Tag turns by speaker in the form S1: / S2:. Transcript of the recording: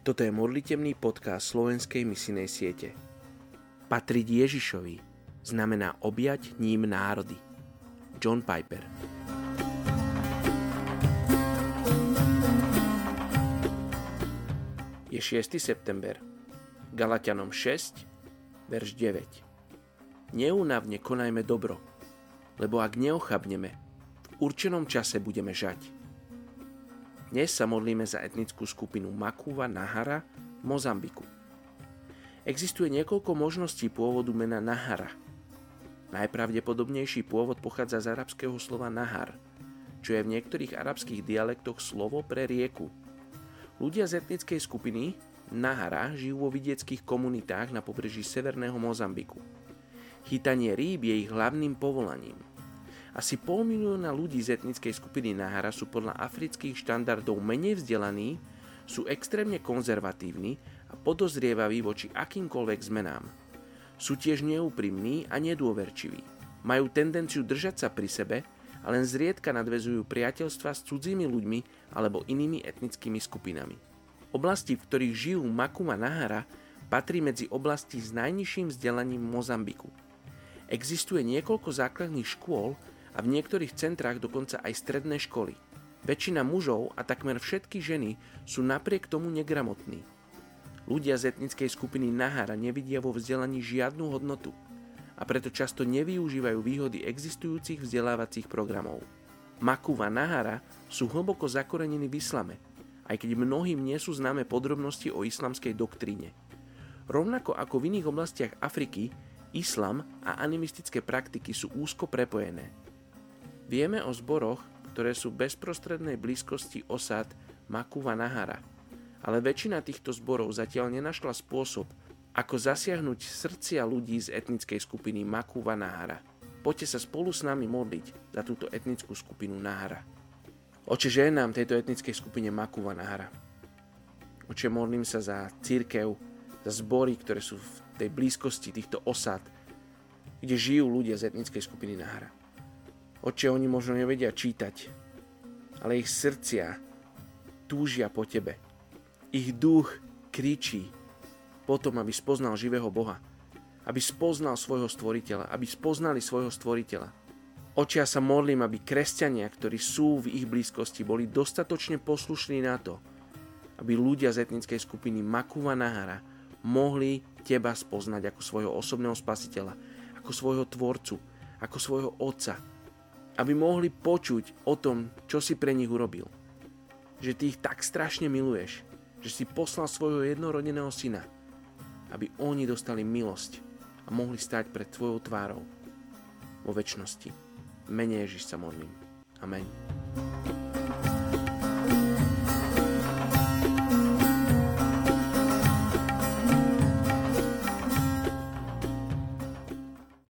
S1: Toto je modlitebný podcast slovenskej misinej siete. Patriť Ježišovi znamená objať ním národy. John Piper Je 6. september. Galatianom 6, verš 9. Neúnavne konajme dobro, lebo ak neochabneme, v určenom čase budeme žať. Dnes sa modlíme za etnickú skupinu Makuva Nahara v Mozambiku. Existuje niekoľko možností pôvodu mena Nahara. Najpravdepodobnejší pôvod pochádza z arabského slova Nahar, čo je v niektorých arabských dialektoch slovo pre rieku. Ľudia z etnickej skupiny Nahara žijú vo vidieckých komunitách na pobreží severného Mozambiku. Chytanie rýb je ich hlavným povolaním – asi pol milióna ľudí z etnickej skupiny Nahara sú podľa afrických štandardov menej vzdelaní, sú extrémne konzervatívni a podozrievaví voči akýmkoľvek zmenám. Sú tiež neúprimní a nedôverčiví. Majú tendenciu držať sa pri sebe a len zriedka nadvezujú priateľstva s cudzími ľuďmi alebo inými etnickými skupinami. Oblasti, v ktorých žijú Makuma Nahara, patrí medzi oblasti s najnižším vzdelaním Mozambiku. Existuje niekoľko základných škôl, a v niektorých centrách dokonca aj stredné školy. Väčšina mužov a takmer všetky ženy sú napriek tomu negramotní. Ľudia z etnickej skupiny Nahara nevidia vo vzdelaní žiadnu hodnotu a preto často nevyužívajú výhody existujúcich vzdelávacích programov. Makuva Nahara sú hlboko zakorenení v islame, aj keď mnohým nie sú známe podrobnosti o islamskej doktríne. Rovnako ako v iných oblastiach Afriky, islam a animistické praktiky sú úzko prepojené – Vieme o zboroch, ktoré sú v bezprostrednej blízkosti osad Makuva Nahara, ale väčšina týchto zborov zatiaľ nenašla spôsob, ako zasiahnuť srdcia ľudí z etnickej skupiny Makuva Nahara. Poďte sa spolu s nami modliť za túto etnickú skupinu Nahara. Oče, ženám tejto etnickej skupine Makuva Nahara. Oče, modlím sa za církev, za zbory, ktoré sú v tej blízkosti týchto osad, kde žijú ľudia z etnickej skupiny Nahara. Oče, oni možno nevedia čítať, ale ich srdcia túžia po Tebe. Ich duch kričí potom, aby spoznal živého Boha, aby spoznal svojho stvoriteľa, aby spoznali svojho stvoriteľa. Oče, ja sa modlím, aby kresťania, ktorí sú v ich blízkosti, boli dostatočne poslušní na to, aby ľudia z etnickej skupiny Makuva Nahara mohli Teba spoznať ako svojho osobného spasiteľa, ako svojho tvorcu, ako svojho otca, aby mohli počuť o tom, čo si pre nich urobil. Že ty ich tak strašne miluješ, že si poslal svojho jednorodeného syna, aby oni dostali milosť a mohli stať pred tvojou tvárou vo väčšnosti. Mene Ježiš sa modlím. Amen.